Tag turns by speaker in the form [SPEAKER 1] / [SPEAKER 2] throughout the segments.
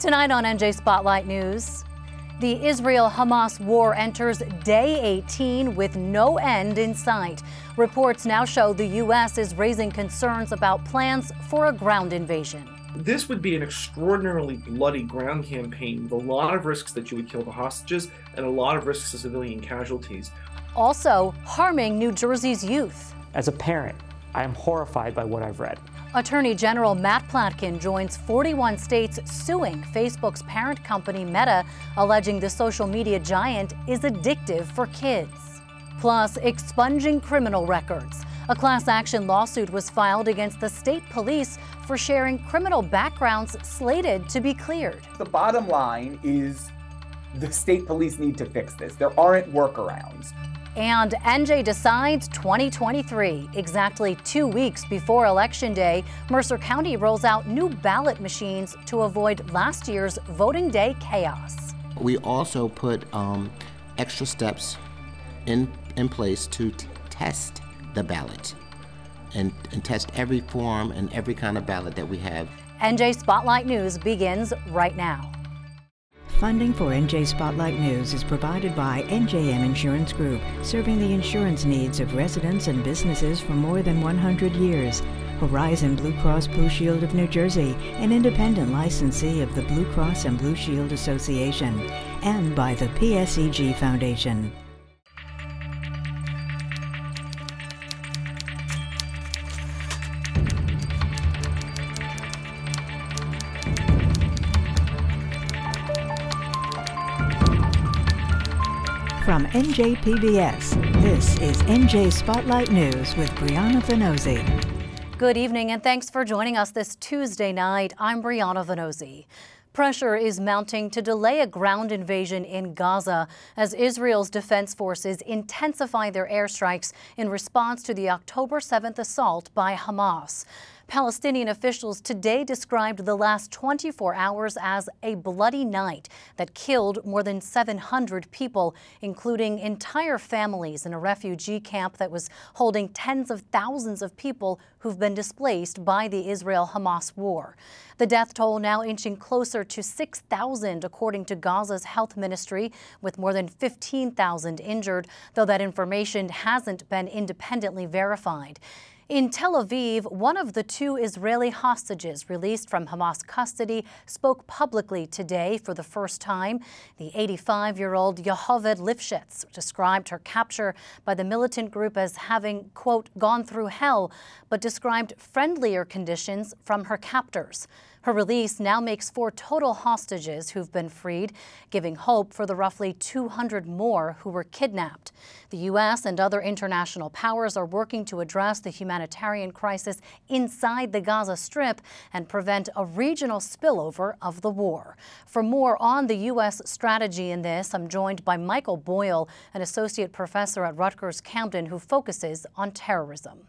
[SPEAKER 1] Tonight on NJ Spotlight News, the Israel Hamas war enters day 18 with no end in sight. Reports now show the U.S. is raising concerns about plans for a ground invasion.
[SPEAKER 2] This would be an extraordinarily bloody ground campaign with a lot of risks that you would kill the hostages and a lot of risks of civilian casualties.
[SPEAKER 1] Also, harming New Jersey's youth.
[SPEAKER 3] As a parent, I am horrified by what I've read.
[SPEAKER 1] Attorney General Matt Platkin joins 41 states suing Facebook's parent company Meta, alleging the social media giant is addictive for kids. Plus, expunging criminal records. A class action lawsuit was filed against the state police for sharing criminal backgrounds slated to be cleared.
[SPEAKER 4] The bottom line is the state police need to fix this. There aren't workarounds.
[SPEAKER 1] And NJ decides 2023. Exactly two weeks before Election Day, Mercer County rolls out new ballot machines to avoid last year's voting day chaos.
[SPEAKER 5] We also put um, extra steps in, in place to t- test the ballot and, and test every form and every kind of ballot that we have.
[SPEAKER 1] NJ Spotlight News begins right now.
[SPEAKER 6] Funding for NJ Spotlight News is provided by NJM Insurance Group, serving the insurance needs of residents and businesses for more than 100 years. Horizon Blue Cross Blue Shield of New Jersey, an independent licensee of the Blue Cross and Blue Shield Association, and by the PSEG Foundation. From NJPBS, this is NJ Spotlight News with Briana Vannozzi.
[SPEAKER 1] Good evening and thanks for joining us this Tuesday night. I'm Briana Vannozzi. Pressure is mounting to delay a ground invasion in Gaza as Israel's defense forces intensify their airstrikes in response to the October 7th assault by Hamas. Palestinian officials today described the last 24 hours as a bloody night that killed more than 700 people, including entire families in a refugee camp that was holding tens of thousands of people who've been displaced by the Israel Hamas war. The death toll now inching closer to 6,000, according to Gaza's health ministry, with more than 15,000 injured, though that information hasn't been independently verified. In Tel Aviv, one of the two Israeli hostages released from Hamas custody spoke publicly today for the first time. The 85 year old Yocheved Lifshitz described her capture by the militant group as having, quote, gone through hell, but described friendlier conditions from her captors. Her release now makes four total hostages who've been freed, giving hope for the roughly 200 more who were kidnapped. The U.S. and other international powers are working to address the humanitarian crisis inside the Gaza Strip and prevent a regional spillover of the war. For more on the U.S. strategy in this, I'm joined by Michael Boyle, an associate professor at Rutgers Camden who focuses on terrorism.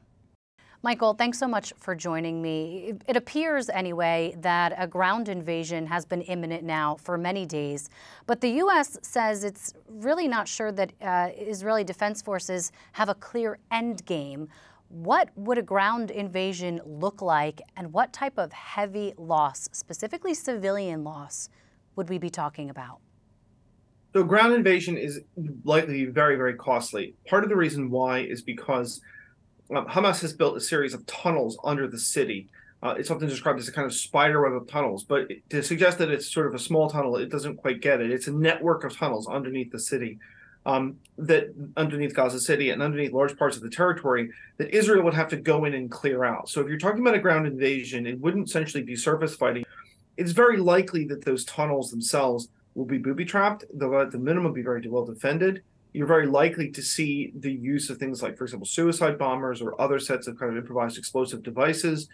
[SPEAKER 1] Michael, thanks so much for joining me. It appears, anyway, that a ground invasion has been imminent now for many days. But the U.S. says it's really not sure that uh, Israeli defense forces have a clear end game. What would a ground invasion look like, and what type of heavy loss, specifically civilian loss, would we be talking about?
[SPEAKER 2] So, ground invasion is likely very, very costly. Part of the reason why is because um, Hamas has built a series of tunnels under the city. Uh, it's often described as a kind of spider web of tunnels, but to suggest that it's sort of a small tunnel, it doesn't quite get it. It's a network of tunnels underneath the city, um, that underneath Gaza City and underneath large parts of the territory that Israel would have to go in and clear out. So if you're talking about a ground invasion, it wouldn't essentially be surface fighting. It's very likely that those tunnels themselves will be booby trapped, though at the minimum be very well defended you're very likely to see the use of things like, for example, suicide bombers or other sets of kind of improvised explosive devices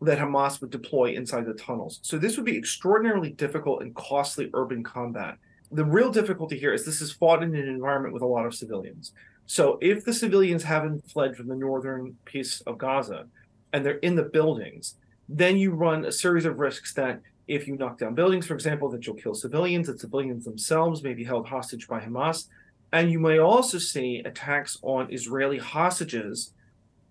[SPEAKER 2] that Hamas would deploy inside the tunnels. So this would be extraordinarily difficult and costly urban combat. The real difficulty here is this is fought in an environment with a lot of civilians. So if the civilians haven't fled from the northern piece of Gaza and they're in the buildings, then you run a series of risks that if you knock down buildings, for example, that you'll kill civilians, that civilians themselves may be held hostage by Hamas, and you may also see attacks on Israeli hostages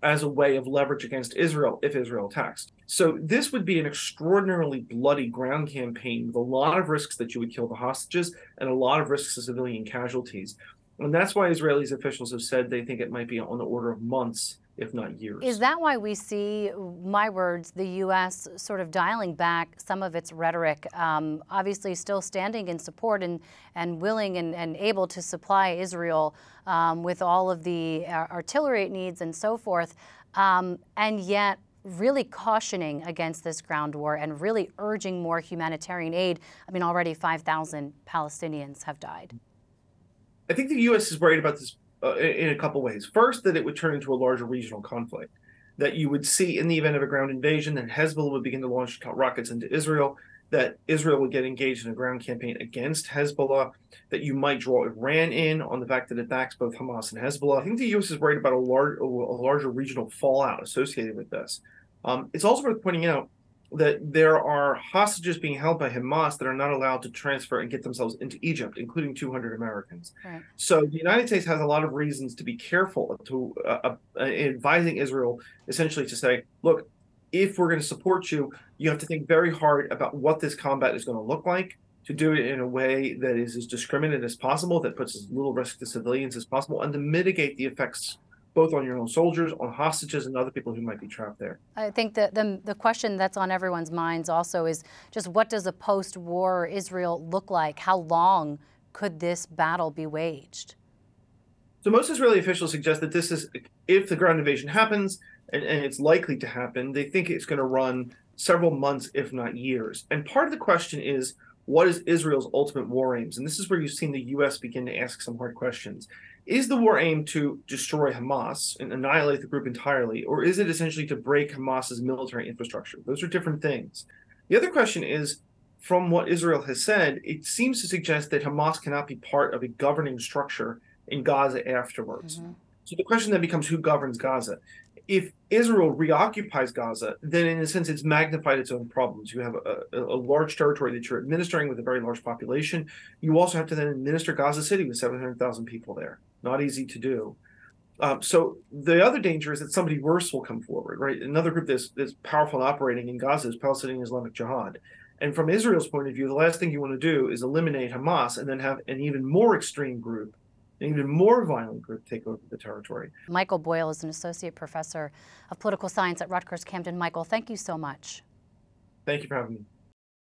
[SPEAKER 2] as a way of leverage against Israel if Israel attacks. So this would be an extraordinarily bloody ground campaign with a lot of risks that you would kill the hostages and a lot of risks of civilian casualties. And that's why Israeli officials have said they think it might be on the order of months if not years.
[SPEAKER 1] Is that why we see, my words, the U.S. sort of dialing back some of its rhetoric, um, obviously still standing in support and, and willing and, and able to supply Israel um, with all of the uh, artillery it needs and so forth, um, and yet really cautioning against this ground war and really urging more humanitarian aid? I mean, already 5,000 Palestinians have died.
[SPEAKER 2] I think the U.S. is worried about this uh, in a couple ways. First, that it would turn into a larger regional conflict. That you would see in the event of a ground invasion, then Hezbollah would begin to launch rockets into Israel. That Israel would get engaged in a ground campaign against Hezbollah. That you might draw Iran in on the fact that it backs both Hamas and Hezbollah. I think the U.S. is worried about a large, a larger regional fallout associated with this. Um, it's also worth pointing out that there are hostages being held by Hamas that are not allowed to transfer and get themselves into Egypt, including 200 Americans. Right. So the United States has a lot of reasons to be careful to uh, uh, advising Israel, essentially to say, look, if we're going to support you, you have to think very hard about what this combat is going to look like. To do it in a way that is as discriminate as possible, that puts as little risk to civilians as possible, and to mitigate the effects both on your own soldiers, on hostages, and other people who might be trapped there.
[SPEAKER 1] I think the, the, the question that's on everyone's minds also is just what does a post war Israel look like? How long could this battle be waged?
[SPEAKER 2] So, most Israeli officials suggest that this is, if the ground invasion happens, and, and it's likely to happen, they think it's going to run several months, if not years. And part of the question is, what is Israel's ultimate war aims? And this is where you've seen the U.S. begin to ask some hard questions. Is the war aimed to destroy Hamas and annihilate the group entirely, or is it essentially to break Hamas's military infrastructure? Those are different things. The other question is from what Israel has said, it seems to suggest that Hamas cannot be part of a governing structure in Gaza afterwards. Mm-hmm. So the question then becomes who governs Gaza? if Israel reoccupies Gaza, then in a sense it's magnified its own problems. You have a, a, large territory that you're administering with a very large population. You also have to then administer Gaza City with 700,000 people there. Not easy to do. Um, so the other danger is that somebody worse will come forward, right? Another group that's, that's powerful and operating in Gaza is Palestinian Islamic Jihad. And from Israel's point of view, the last thing you want to do is eliminate Hamas and then have an even more extreme group an even more violent group take over the territory.
[SPEAKER 1] Michael Boyle is an associate professor of political science at Rutgers Camden. Michael, thank you so much.
[SPEAKER 2] Thank you for having me.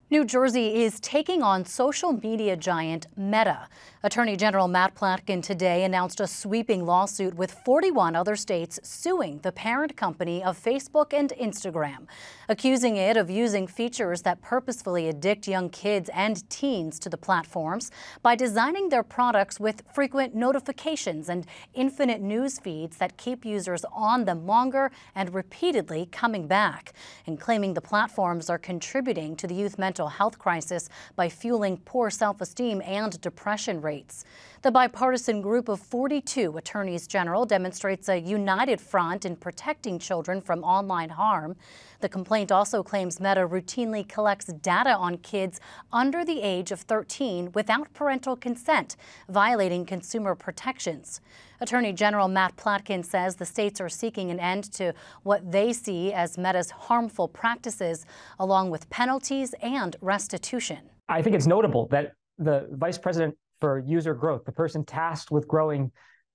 [SPEAKER 1] New Jersey is taking on social media giant Meta. Attorney General Matt Platkin today announced a sweeping lawsuit with 41 other states suing the parent company of Facebook and Instagram, accusing it of using features that purposefully addict young kids and teens to the platforms by designing their products with frequent notifications and infinite news feeds that keep users on them longer and repeatedly coming back, and claiming the platforms are contributing to the youth mental mental health crisis by fueling poor self esteem and depression rates. The bipartisan group of 42 attorneys general demonstrates a united front in protecting children from online harm. The complaint also claims Meta routinely collects data on kids under the age of 13 without parental consent, violating consumer protections. Attorney General Matt Platkin says the states are seeking an end to what they see as Meta's harmful practices, along with penalties and restitution.
[SPEAKER 3] I think it's notable that the vice president for user growth, the person tasked with growing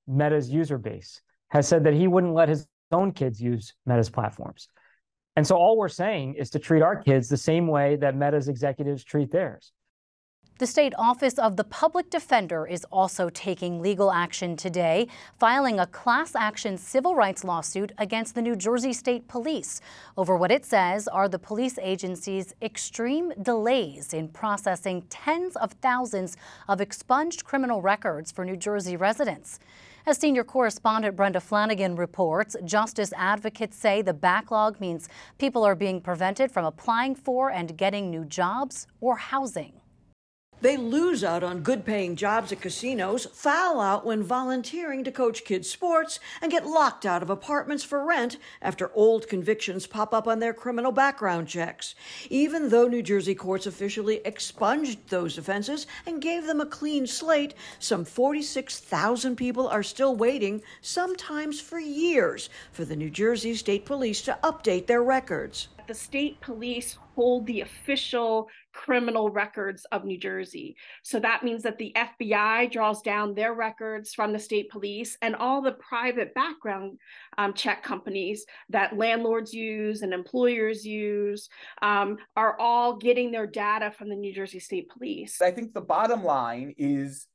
[SPEAKER 3] Meta's user base, has said that he wouldn't let his own kids use Meta's platforms. And so all we're saying is to treat our kids the same way that Meta's executives treat theirs.
[SPEAKER 1] The State Office of the Public Defender is also taking legal action today, filing a class action civil rights lawsuit against the New Jersey State Police over what it says are the police agency's extreme delays in processing tens of thousands of expunged criminal records for New Jersey residents. As senior correspondent Brenda Flanagan reports, justice advocates say the backlog means people are being prevented from applying for and getting new jobs or housing.
[SPEAKER 7] They lose out on good paying jobs at casinos, foul out when volunteering to coach kids' sports, and get locked out of apartments for rent after old convictions pop up on their criminal background checks. Even though New Jersey courts officially expunged those offenses and gave them a clean slate, some 46,000 people are still waiting, sometimes for years, for the New Jersey State Police to update their records.
[SPEAKER 8] The state police hold the official criminal records of New Jersey. So that means that the FBI draws down their records from the state police and all the private background um, check companies that landlords use and employers use um, are all getting their data from the New Jersey State Police.
[SPEAKER 4] I think the bottom line is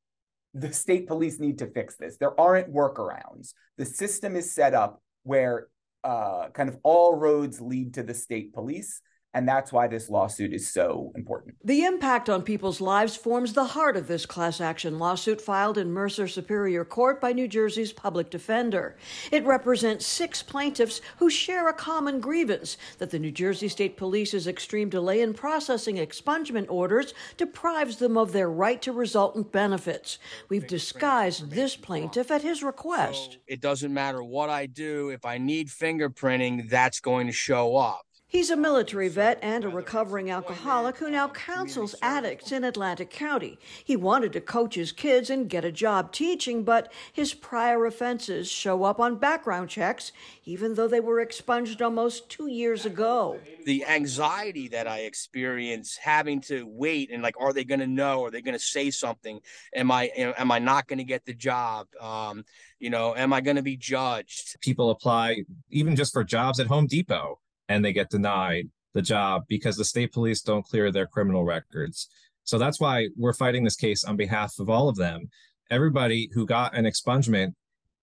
[SPEAKER 4] the state police need to fix this. There aren't workarounds. The system is set up where uh, kind of all roads lead to the state police. And that's why this lawsuit is so important.
[SPEAKER 7] The impact on people's lives forms the heart of this class action lawsuit filed in Mercer Superior Court by New Jersey's public defender. It represents six plaintiffs who share a common grievance that the New Jersey State Police's extreme delay in processing expungement orders deprives them of their right to resultant benefits. We've disguised this plaintiff at his request.
[SPEAKER 9] So it doesn't matter what I do, if I need fingerprinting, that's going to show up.
[SPEAKER 7] He's a military vet and a recovering alcoholic who now counsels addicts in Atlantic County. He wanted to coach his kids and get a job teaching, but his prior offenses show up on background checks, even though they were expunged almost two years ago.
[SPEAKER 9] The anxiety that I experience having to wait and like, are they going to know? Are they going to say something? Am I am I not going to get the job? Um, you know, am I going to be judged?
[SPEAKER 10] People apply even just for jobs at Home Depot and they get denied the job because the state police don't clear their criminal records. So that's why we're fighting this case on behalf of all of them. Everybody who got an expungement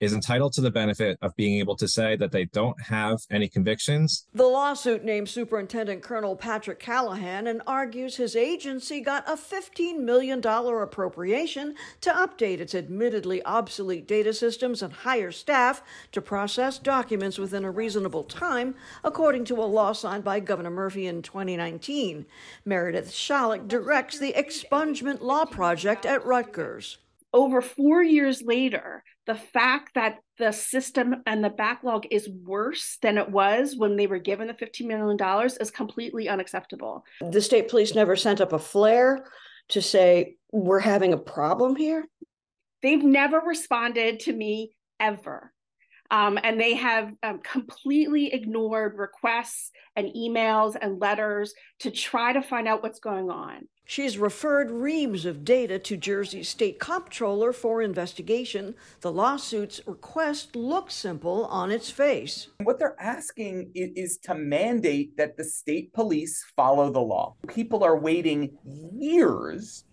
[SPEAKER 10] is entitled to the benefit of being able to say that they don't have any convictions.
[SPEAKER 7] The lawsuit names Superintendent Colonel Patrick Callahan and argues his agency got a $15 million appropriation to update its admittedly obsolete data systems and hire staff to process documents within a reasonable time, according to a law signed by Governor Murphy in 2019. Meredith Schalick directs the Expungement Law Project at Rutgers
[SPEAKER 8] over four years later, the fact that the system and the backlog is worse than it was when they were given the $15 million is completely unacceptable.
[SPEAKER 7] The state police never sent up a flare to say, we're having a problem here?
[SPEAKER 8] They've never responded to me ever. Um, and they have um, completely ignored requests and emails and letters to try to find out what's going on.
[SPEAKER 7] She's referred reams of data to Jersey's state comptroller for investigation. The lawsuit's request looks simple on its face.
[SPEAKER 4] What they're asking is to mandate that the state police follow the law. People are waiting years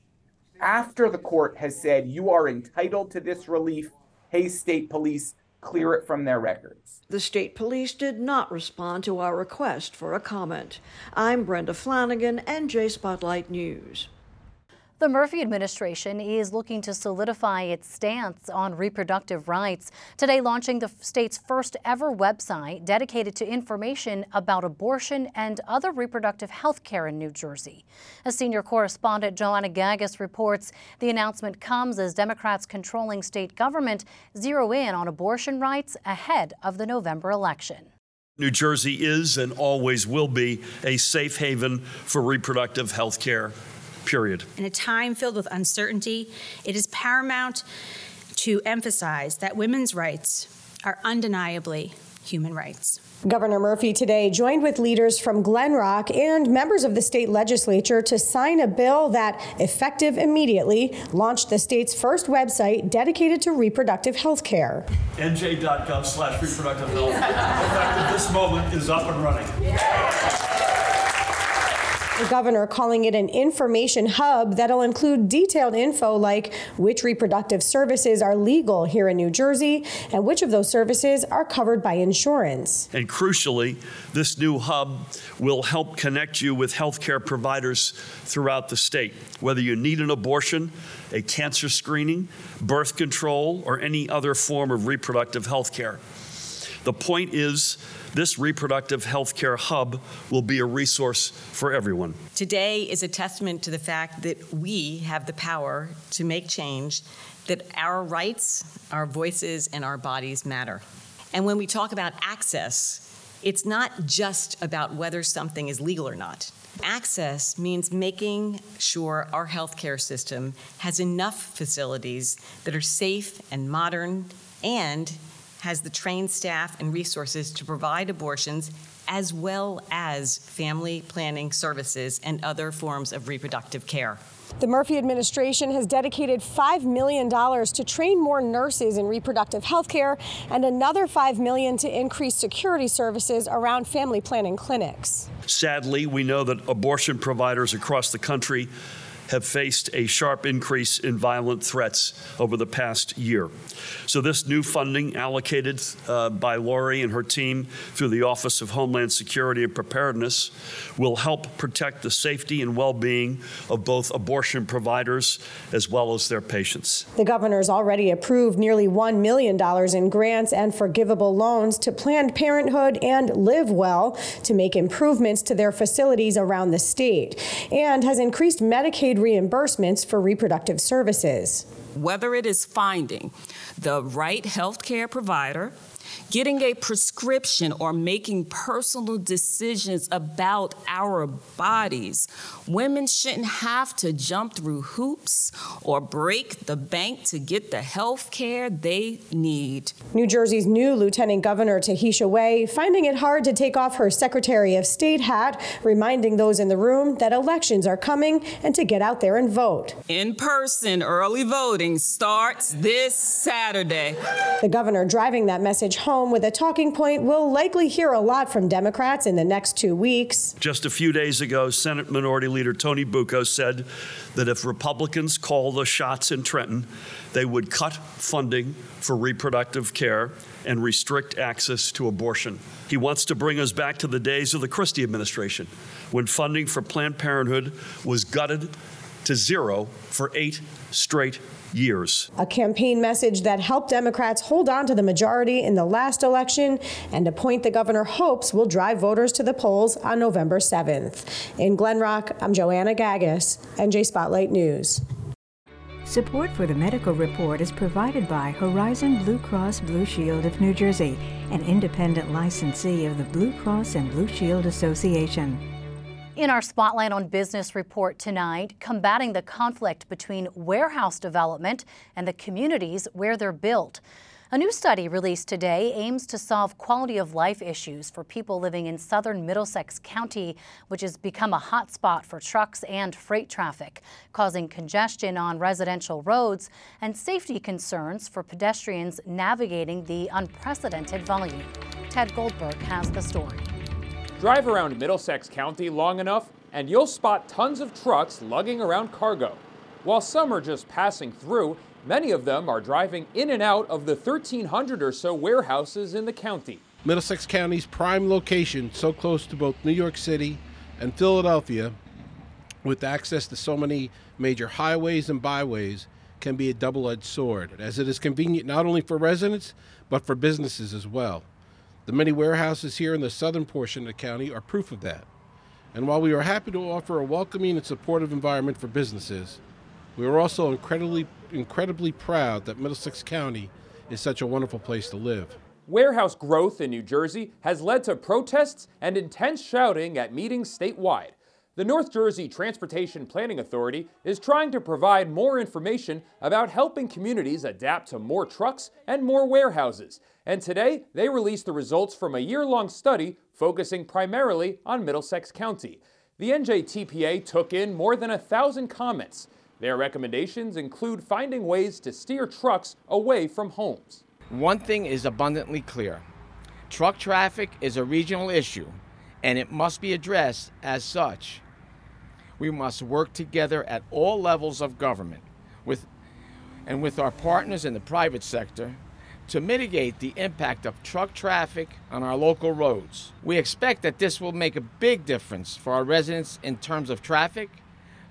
[SPEAKER 4] after the court has said you are entitled to this relief. Hey, state police, clear it from their records.
[SPEAKER 7] The state police did not respond to our request for a comment. I'm Brenda Flanagan, NJ Spotlight News.
[SPEAKER 1] The Murphy administration is looking to solidify its stance on reproductive rights, today launching the state's first ever website dedicated to information about abortion and other reproductive health care in New Jersey. As senior correspondent Joanna Gagis reports, the announcement comes as Democrats controlling state government zero in on abortion rights ahead of the November election.
[SPEAKER 11] New Jersey is and always will be a safe haven for reproductive health care period.
[SPEAKER 12] In a time filled with uncertainty, it is paramount to emphasize that women's rights are undeniably human rights.
[SPEAKER 13] Governor Murphy today joined with leaders from Glen Rock and members of the state legislature to sign a bill that, effective immediately, launched the state's first website dedicated to reproductive health care.
[SPEAKER 11] NJ.gov slash reproductive health. effective this moment is up and running. Yeah
[SPEAKER 13] the governor calling it an information hub that'll include detailed info like which reproductive services are legal here in New Jersey and which of those services are covered by insurance.
[SPEAKER 11] And crucially, this new hub will help connect you with healthcare providers throughout the state. Whether you need an abortion, a cancer screening, birth control, or any other form of reproductive health care. The point is, this reproductive health care hub will be a resource for everyone.
[SPEAKER 14] Today is a testament to the fact that we have the power to make change, that our rights, our voices, and our bodies matter. And when we talk about access, it's not just about whether something is legal or not. Access means making sure our healthcare system has enough facilities that are safe and modern and has the trained staff and resources to provide abortions as well as family planning services and other forms of reproductive care.
[SPEAKER 13] The Murphy administration has dedicated $5 million to train more nurses in reproductive health care and another 5 million to increase security services around family planning clinics.
[SPEAKER 11] Sadly, we know that abortion providers across the country have faced a sharp increase in violent threats over the past year. So, this new funding allocated uh, by Lori and her team through the Office of Homeland Security and Preparedness will help protect the safety and well being of both abortion providers as well as their patients.
[SPEAKER 13] The governor's already approved nearly $1 million in grants and forgivable loans to Planned Parenthood and Live Well to make improvements to their facilities around the state and has increased Medicaid reimbursements for reproductive services.
[SPEAKER 15] Whether it is finding the right healthcare provider, getting a prescription or making personal decisions about our bodies. Women shouldn't have to jump through hoops or break the bank to get the health care they need.
[SPEAKER 13] New Jersey's new Lieutenant Governor Tahesha Way finding it hard to take off her Secretary of State hat, reminding those in the room that elections are coming and to get out there and vote.
[SPEAKER 15] In person early voting starts this Saturday.
[SPEAKER 13] The governor driving that message home with a talking point we'll likely hear a lot from Democrats in the next two weeks.
[SPEAKER 11] Just a few days ago, Senate Minority Leader Tony Bucco said that if Republicans call the shots in Trenton, they would cut funding for reproductive care and restrict access to abortion. He wants to bring us back to the days of the Christie administration when funding for Planned Parenthood was gutted to zero for eight straight years.
[SPEAKER 13] A campaign message that helped Democrats hold on to the majority in the last election and a point the governor hopes will drive voters to the polls on November 7th. In Glen Rock, I'm Joanna Gagis, NJ Spotlight News.
[SPEAKER 6] Support for the medical report is provided by Horizon Blue Cross Blue Shield of New Jersey, an independent licensee of the Blue Cross and Blue Shield Association.
[SPEAKER 1] In our Spotlight on Business report tonight, combating the conflict between warehouse development and the communities where they're built. A new study released today aims to solve quality of life issues for people living in southern Middlesex County, which has become a hotspot for trucks and freight traffic, causing congestion on residential roads and safety concerns for pedestrians navigating the unprecedented volume. Ted Goldberg has the story.
[SPEAKER 16] Drive around Middlesex County long enough, and you'll spot tons of trucks lugging around cargo. While some are just passing through, many of them are driving in and out of the 1,300 or so warehouses in the county.
[SPEAKER 17] Middlesex County's prime location, so close to both New York City and Philadelphia, with access to so many major highways and byways, can be a double edged sword, as it is convenient not only for residents, but for businesses as well. The many warehouses here in the southern portion of the county are proof of that. And while we are happy to offer a welcoming and supportive environment for businesses, we are also incredibly, incredibly proud that Middlesex County is such a wonderful place to live.
[SPEAKER 16] Warehouse growth in New Jersey has led to protests and intense shouting at meetings statewide. The North Jersey Transportation Planning Authority is trying to provide more information about helping communities adapt to more trucks and more warehouses. And today, they released the results from a year long study focusing primarily on Middlesex County. The NJTPA took in more than a thousand comments. Their recommendations include finding ways to steer trucks away from homes.
[SPEAKER 18] One thing is abundantly clear truck traffic is a regional issue, and it must be addressed as such. We must work together at all levels of government with, and with our partners in the private sector to mitigate the impact of truck traffic on our local roads. We expect that this will make a big difference for our residents in terms of traffic,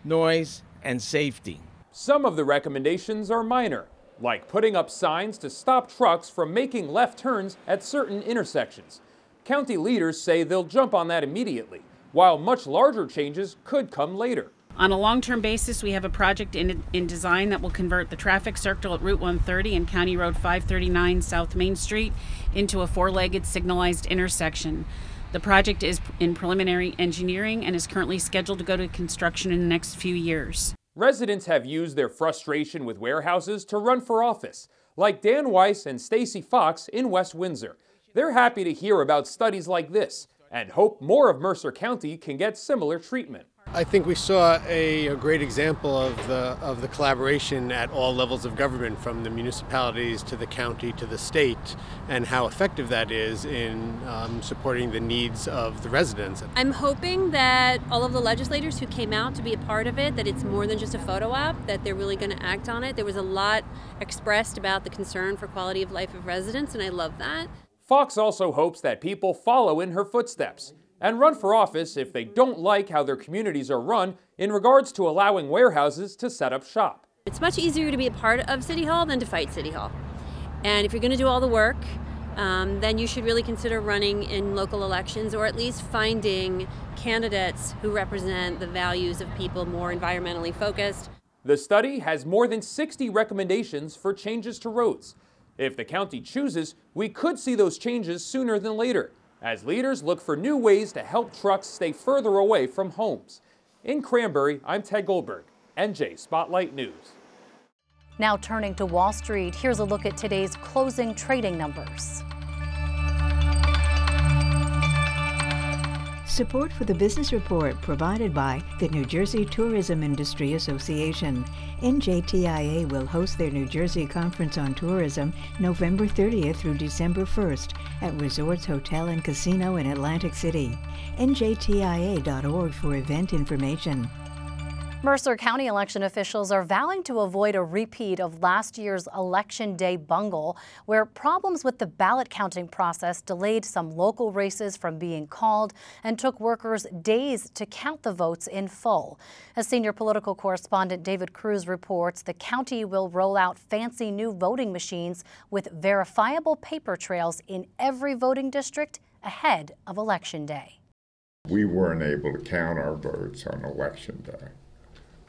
[SPEAKER 18] noise, and safety.
[SPEAKER 16] Some of the recommendations are minor. like putting up signs to stop trucks from making left turns at certain intersections. County leaders say they'll jump on that immediately, while much larger changes could come later.
[SPEAKER 19] On a long term basis, we have a project in, in design that will convert the traffic circle at Route 130 and County Road 539 South Main Street into a four legged signalized intersection. The project is in preliminary engineering and is currently scheduled to go to construction in the next few years.
[SPEAKER 16] Residents have used their frustration with warehouses to run for office, like Dan Weiss and Stacy Fox in West Windsor. They're happy to hear about studies like this and hope more of Mercer County can get similar treatment.
[SPEAKER 20] I think we saw a, a, great example of the of the collaboration at all levels of government, from the municipalities to the county to the state, and how effective that is in um, supporting the needs of the residents.
[SPEAKER 21] I'm hoping that all of the legislators who came out to be a part of it, that it's more than just a photo op, that they're really going to act on it. There was a lot expressed about the concern for quality of life of residents, and I love that.
[SPEAKER 16] Fox also hopes that people follow in her footsteps and run for office if they don't like how their communities are run in regards to allowing warehouses to set up shop.
[SPEAKER 21] It's much easier to be a part of City Hall than to fight City Hall. And if you're going to do all the work, um, then you should really consider running in local elections or at least finding candidates who represent the values of people more environmentally focused.
[SPEAKER 16] The study has more than 60 recommendations for changes to roads. If the county chooses, we could see those changes sooner than later as leaders look for new ways to help trucks stay further away from homes. In Cranbury, I'm Ted Goldberg, NJ Spotlight News.
[SPEAKER 1] Now turning to Wall Street, here's a look at today's closing trading numbers.
[SPEAKER 6] Support for the Business Report provided by the New Jersey Tourism Industry Association. NJTIA will host their New Jersey Conference on Tourism November 30th through December 1st at Resorts Hotel and Casino in Atlantic City. NJTIA.org for event information.
[SPEAKER 1] Mercer County election officials are vowing to avoid a repeat of last year's Election Day bungle, where problems with the ballot counting process delayed some local races from being called and took workers days to count the votes in full. As senior political correspondent David Cruz reports, the county will roll out fancy new voting machines with verifiable paper trails in every voting district ahead of Election Day.
[SPEAKER 22] We weren't able to count our votes on Election Day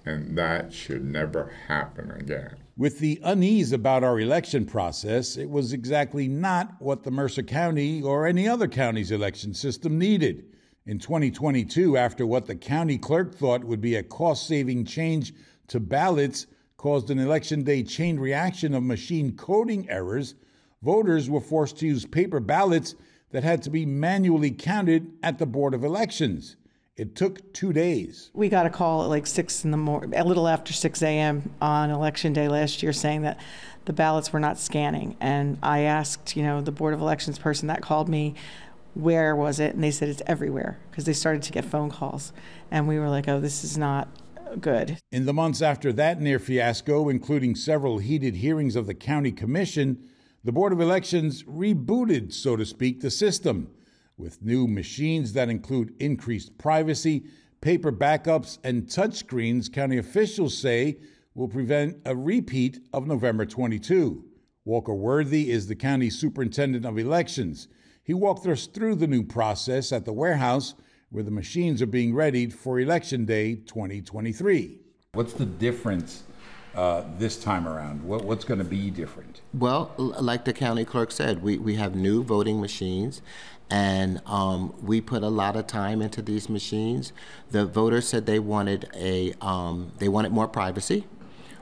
[SPEAKER 22] and that should never happen again.
[SPEAKER 23] With the unease about our election process, it was exactly not what the Mercer County or any other county's election system needed. In 2022, after what the county clerk thought would be a cost saving change to ballots caused an election day chain reaction of machine coding errors, voters were forced to use paper ballots that had to be manually counted at the Board of Elections. It took two days.
[SPEAKER 24] We got a call at like six in the morning, a little after 6 a.m. on election day last year saying that the ballots were not scanning. And I asked, you know, the Board of Elections person that called me, where was it? And they said it's everywhere because they started to get phone calls. And we were like, oh, this is not good.
[SPEAKER 23] In the months after that near fiasco, including several heated hearings of the county commission, the Board of Elections rebooted, so to speak, the system with new machines that include increased privacy, paper backups, and touchscreens, county officials say will prevent a repeat of November 22. Walker Worthy is the county superintendent of elections. He walked us through the new process at the warehouse where the machines are being readied for Election Day 2023.
[SPEAKER 25] What's the difference uh, this time around? What, what's going to be different?
[SPEAKER 5] Well, like the county clerk said, we, we have new voting machines and um, we put a lot of time into these machines. The voters said they wanted a um, they wanted more privacy,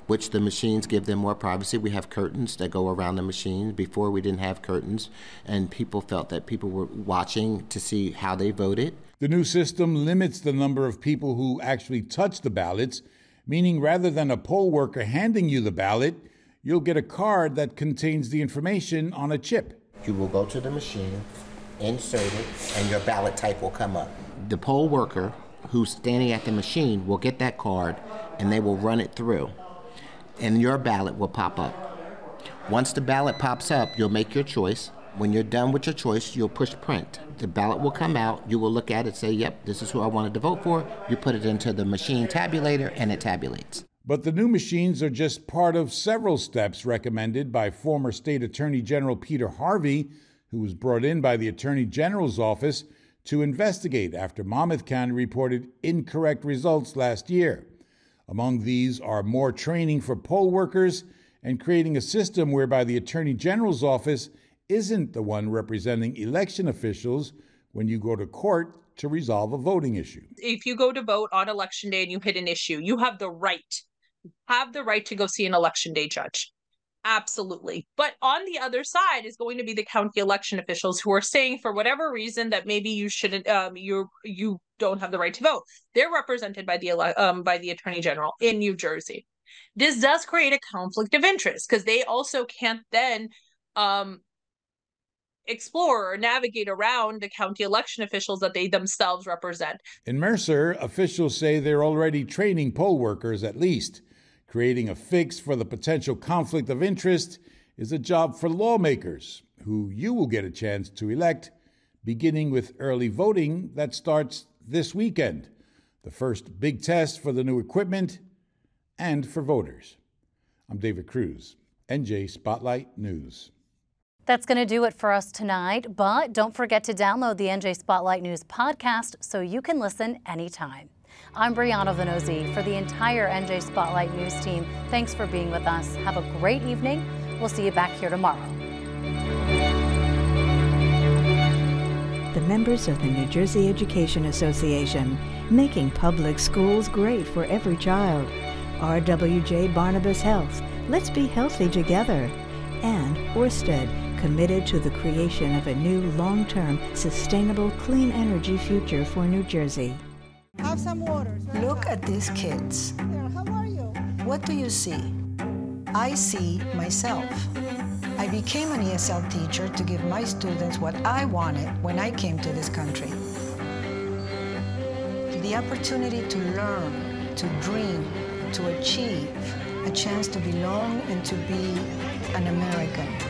[SPEAKER 5] which the machines give them more privacy. We have curtains that go around the machines. Before we didn't have curtains, and people felt that people were watching to see how they voted.
[SPEAKER 23] The new system limits the number of people who actually touch the ballots, meaning rather than a poll worker handing you the ballot, you'll get a card that contains the information on a chip.
[SPEAKER 5] You will go to the machine insert it, and your ballot type will come up. The poll worker who's standing at the machine will get that card and they will run it through, and your ballot will pop up. Once the ballot pops up, you'll make your choice. When you're done with your choice, you'll push print. The ballot will come out. You will look at it, say, Yep, this is who I wanted to vote for. You put it into the machine tabulator, and it tabulates.
[SPEAKER 23] But the new machines are just part of several steps recommended by former State Attorney General Peter Harvey, who was brought in by the Attorney General's office to investigate after Monmouth County reported incorrect results last year. Among these are more training for poll workers and creating a system whereby the Attorney General's office isn't the one representing election officials when you go to court to resolve a voting issue.
[SPEAKER 26] If you go to vote on election day and you hit an issue, you have the right, have the right to go see an election day judge. Absolutely. But on the other side is going to be the county election officials who are saying for whatever reason that maybe you shouldn't um you you don't have the right to vote. They're represented by the um by the attorney general in New Jersey. This does create a conflict of interest because they also can't then um explore or navigate around the county election officials that they themselves represent.
[SPEAKER 23] In Mercer, officials say they're already training poll workers at least. Creating a fix for the potential conflict of interest is a job for lawmakers, who you will get a chance to elect, beginning with early voting that starts this weekend. The first big test for the new equipment and for voters. I'm David Cruz, NJ Spotlight News.
[SPEAKER 1] That's going to do it for us tonight, but don't forget to download the NJ Spotlight News podcast so you can listen anytime. I'm Briana Vannozzi for the entire NJ Spotlight News team. Thanks for being with us. Have a great evening. We'll see you back here tomorrow.
[SPEAKER 6] The members of the New Jersey Education Association, making public schools great for every child. RWJ Barnabas Health, let's be healthy together. And Orsted, committed to the creation of a new long term, sustainable, clean energy future for New Jersey.
[SPEAKER 27] Have some water. Look at these kids. How are you? What do you see? I see myself. I became an ESL teacher to give my students what I wanted when I came to this country. The opportunity to learn, to dream, to achieve, a chance to belong and to be an American.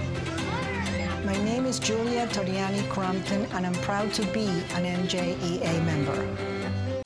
[SPEAKER 27] My name is Julia Toriani Crumpton, and I'm proud to be an NJEA member.